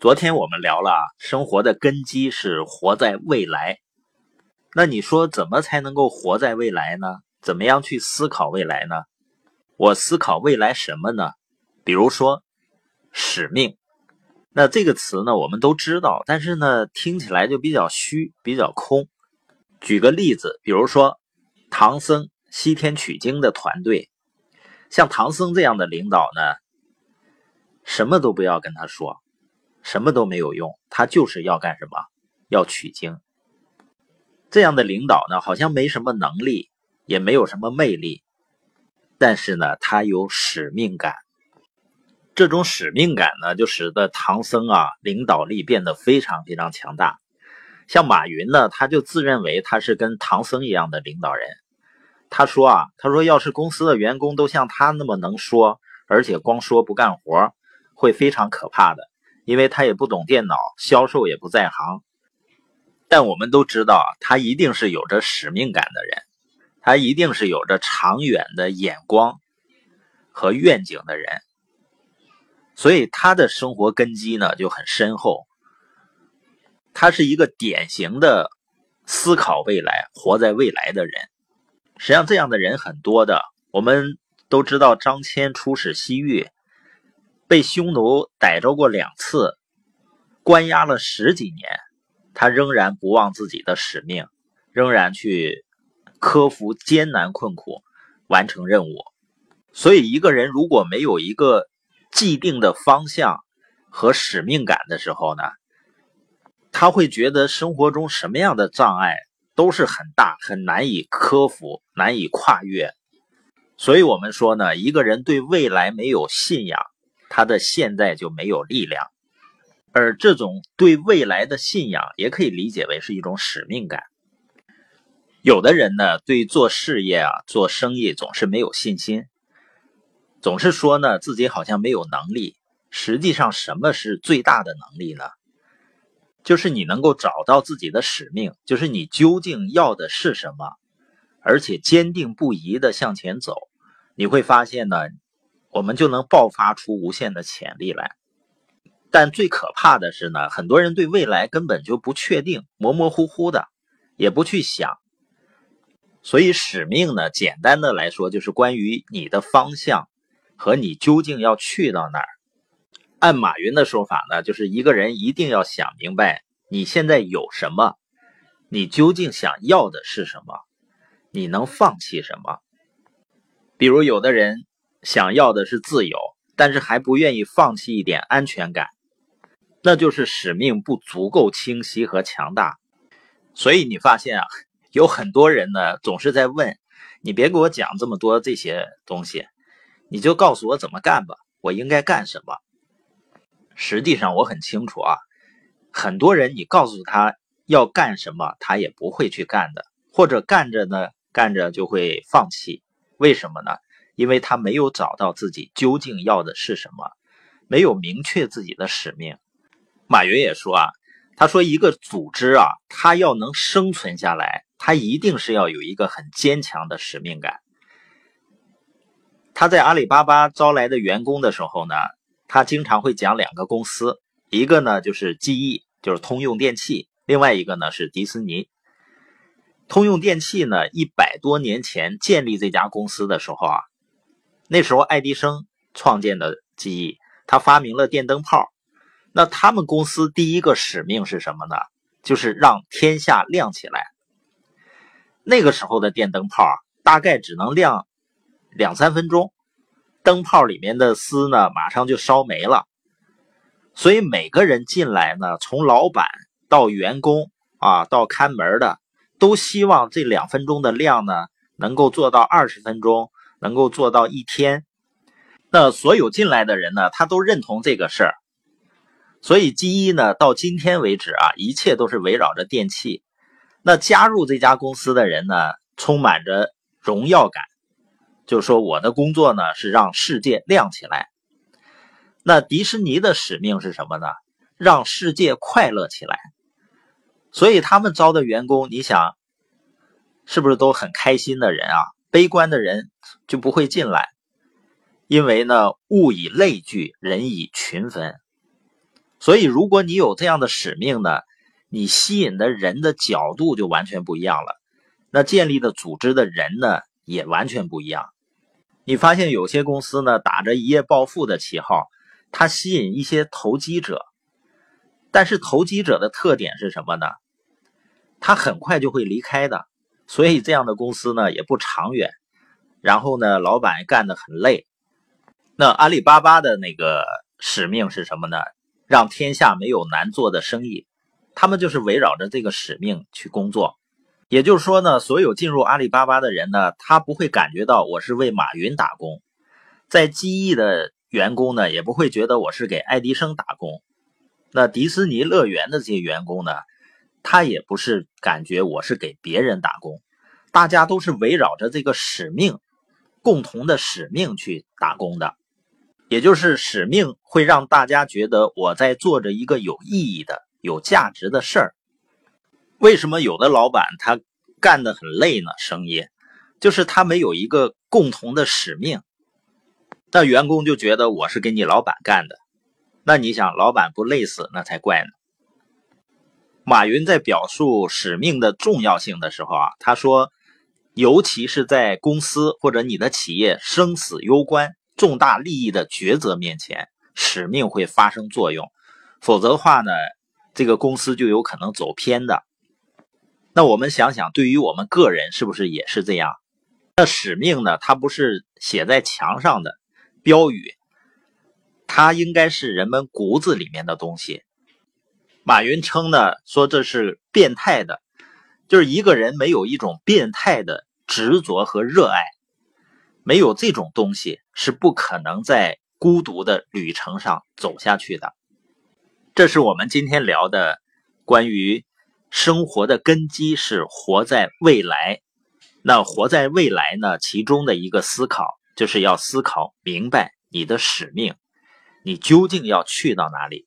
昨天我们聊了，生活的根基是活在未来。那你说怎么才能够活在未来呢？怎么样去思考未来呢？我思考未来什么呢？比如说使命。那这个词呢，我们都知道，但是呢，听起来就比较虚，比较空。举个例子，比如说唐僧西天取经的团队，像唐僧这样的领导呢，什么都不要跟他说。什么都没有用，他就是要干什么？要取经。这样的领导呢，好像没什么能力，也没有什么魅力，但是呢，他有使命感。这种使命感呢，就使得唐僧啊，领导力变得非常非常强大。像马云呢，他就自认为他是跟唐僧一样的领导人。他说啊，他说要是公司的员工都像他那么能说，而且光说不干活，会非常可怕的。因为他也不懂电脑，销售也不在行，但我们都知道，他一定是有着使命感的人，他一定是有着长远的眼光和愿景的人，所以他的生活根基呢就很深厚。他是一个典型的思考未来、活在未来的人。实际上，这样的人很多的。我们都知道，张骞出使西域。被匈奴逮着过两次，关押了十几年，他仍然不忘自己的使命，仍然去克服艰难困苦，完成任务。所以，一个人如果没有一个既定的方向和使命感的时候呢，他会觉得生活中什么样的障碍都是很大、很难以克服、难以跨越。所以我们说呢，一个人对未来没有信仰。他的现在就没有力量，而这种对未来的信仰也可以理解为是一种使命感。有的人呢，对做事业啊、做生意总是没有信心，总是说呢自己好像没有能力。实际上，什么是最大的能力呢？就是你能够找到自己的使命，就是你究竟要的是什么，而且坚定不移的向前走。你会发现呢。我们就能爆发出无限的潜力来，但最可怕的是呢，很多人对未来根本就不确定，模模糊糊的，也不去想。所以使命呢，简单的来说就是关于你的方向和你究竟要去到哪儿。按马云的说法呢，就是一个人一定要想明白你现在有什么，你究竟想要的是什么，你能放弃什么。比如有的人。想要的是自由，但是还不愿意放弃一点安全感，那就是使命不足够清晰和强大。所以你发现啊，有很多人呢总是在问你，别给我讲这么多这些东西，你就告诉我怎么干吧，我应该干什么？实际上我很清楚啊，很多人你告诉他要干什么，他也不会去干的，或者干着呢，干着就会放弃。为什么呢？因为他没有找到自己究竟要的是什么，没有明确自己的使命。马云也说啊，他说一个组织啊，他要能生存下来，他一定是要有一个很坚强的使命感。他在阿里巴巴招来的员工的时候呢，他经常会讲两个公司，一个呢就是 GE，就是通用电器，另外一个呢是迪士尼。通用电器呢，一百多年前建立这家公司的时候啊。那时候，爱迪生创建的记忆，他发明了电灯泡。那他们公司第一个使命是什么呢？就是让天下亮起来。那个时候的电灯泡啊，大概只能亮两三分钟，灯泡里面的丝呢，马上就烧没了。所以每个人进来呢，从老板到员工啊，到看门的，都希望这两分钟的亮呢，能够做到二十分钟。能够做到一天，那所有进来的人呢，他都认同这个事儿，所以 G 一呢，到今天为止啊，一切都是围绕着电器。那加入这家公司的人呢，充满着荣耀感，就说我的工作呢是让世界亮起来。那迪士尼的使命是什么呢？让世界快乐起来。所以他们招的员工，你想，是不是都很开心的人啊？悲观的人就不会进来，因为呢，物以类聚，人以群分。所以，如果你有这样的使命呢，你吸引的人的角度就完全不一样了。那建立的组织的人呢，也完全不一样。你发现有些公司呢，打着一夜暴富的旗号，它吸引一些投机者，但是投机者的特点是什么呢？他很快就会离开的，所以这样的公司呢，也不长远。然后呢，老板干得很累。那阿里巴巴的那个使命是什么呢？让天下没有难做的生意。他们就是围绕着这个使命去工作。也就是说呢，所有进入阿里巴巴的人呢，他不会感觉到我是为马云打工；在机翼的员工呢，也不会觉得我是给爱迪生打工。那迪士尼乐园的这些员工呢，他也不是感觉我是给别人打工。大家都是围绕着这个使命。共同的使命去打工的，也就是使命会让大家觉得我在做着一个有意义的、有价值的事儿。为什么有的老板他干得很累呢？生意就是他没有一个共同的使命，那员工就觉得我是给你老板干的。那你想，老板不累死那才怪呢。马云在表述使命的重要性的时候啊，他说。尤其是在公司或者你的企业生死攸关、重大利益的抉择面前，使命会发生作用。否则的话呢，这个公司就有可能走偏的。那我们想想，对于我们个人是不是也是这样？那使命呢？它不是写在墙上的标语，它应该是人们骨子里面的东西。马云称呢，说这是变态的。就是一个人没有一种变态的执着和热爱，没有这种东西是不可能在孤独的旅程上走下去的。这是我们今天聊的关于生活的根基是活在未来。那活在未来呢？其中的一个思考就是要思考明白你的使命，你究竟要去到哪里。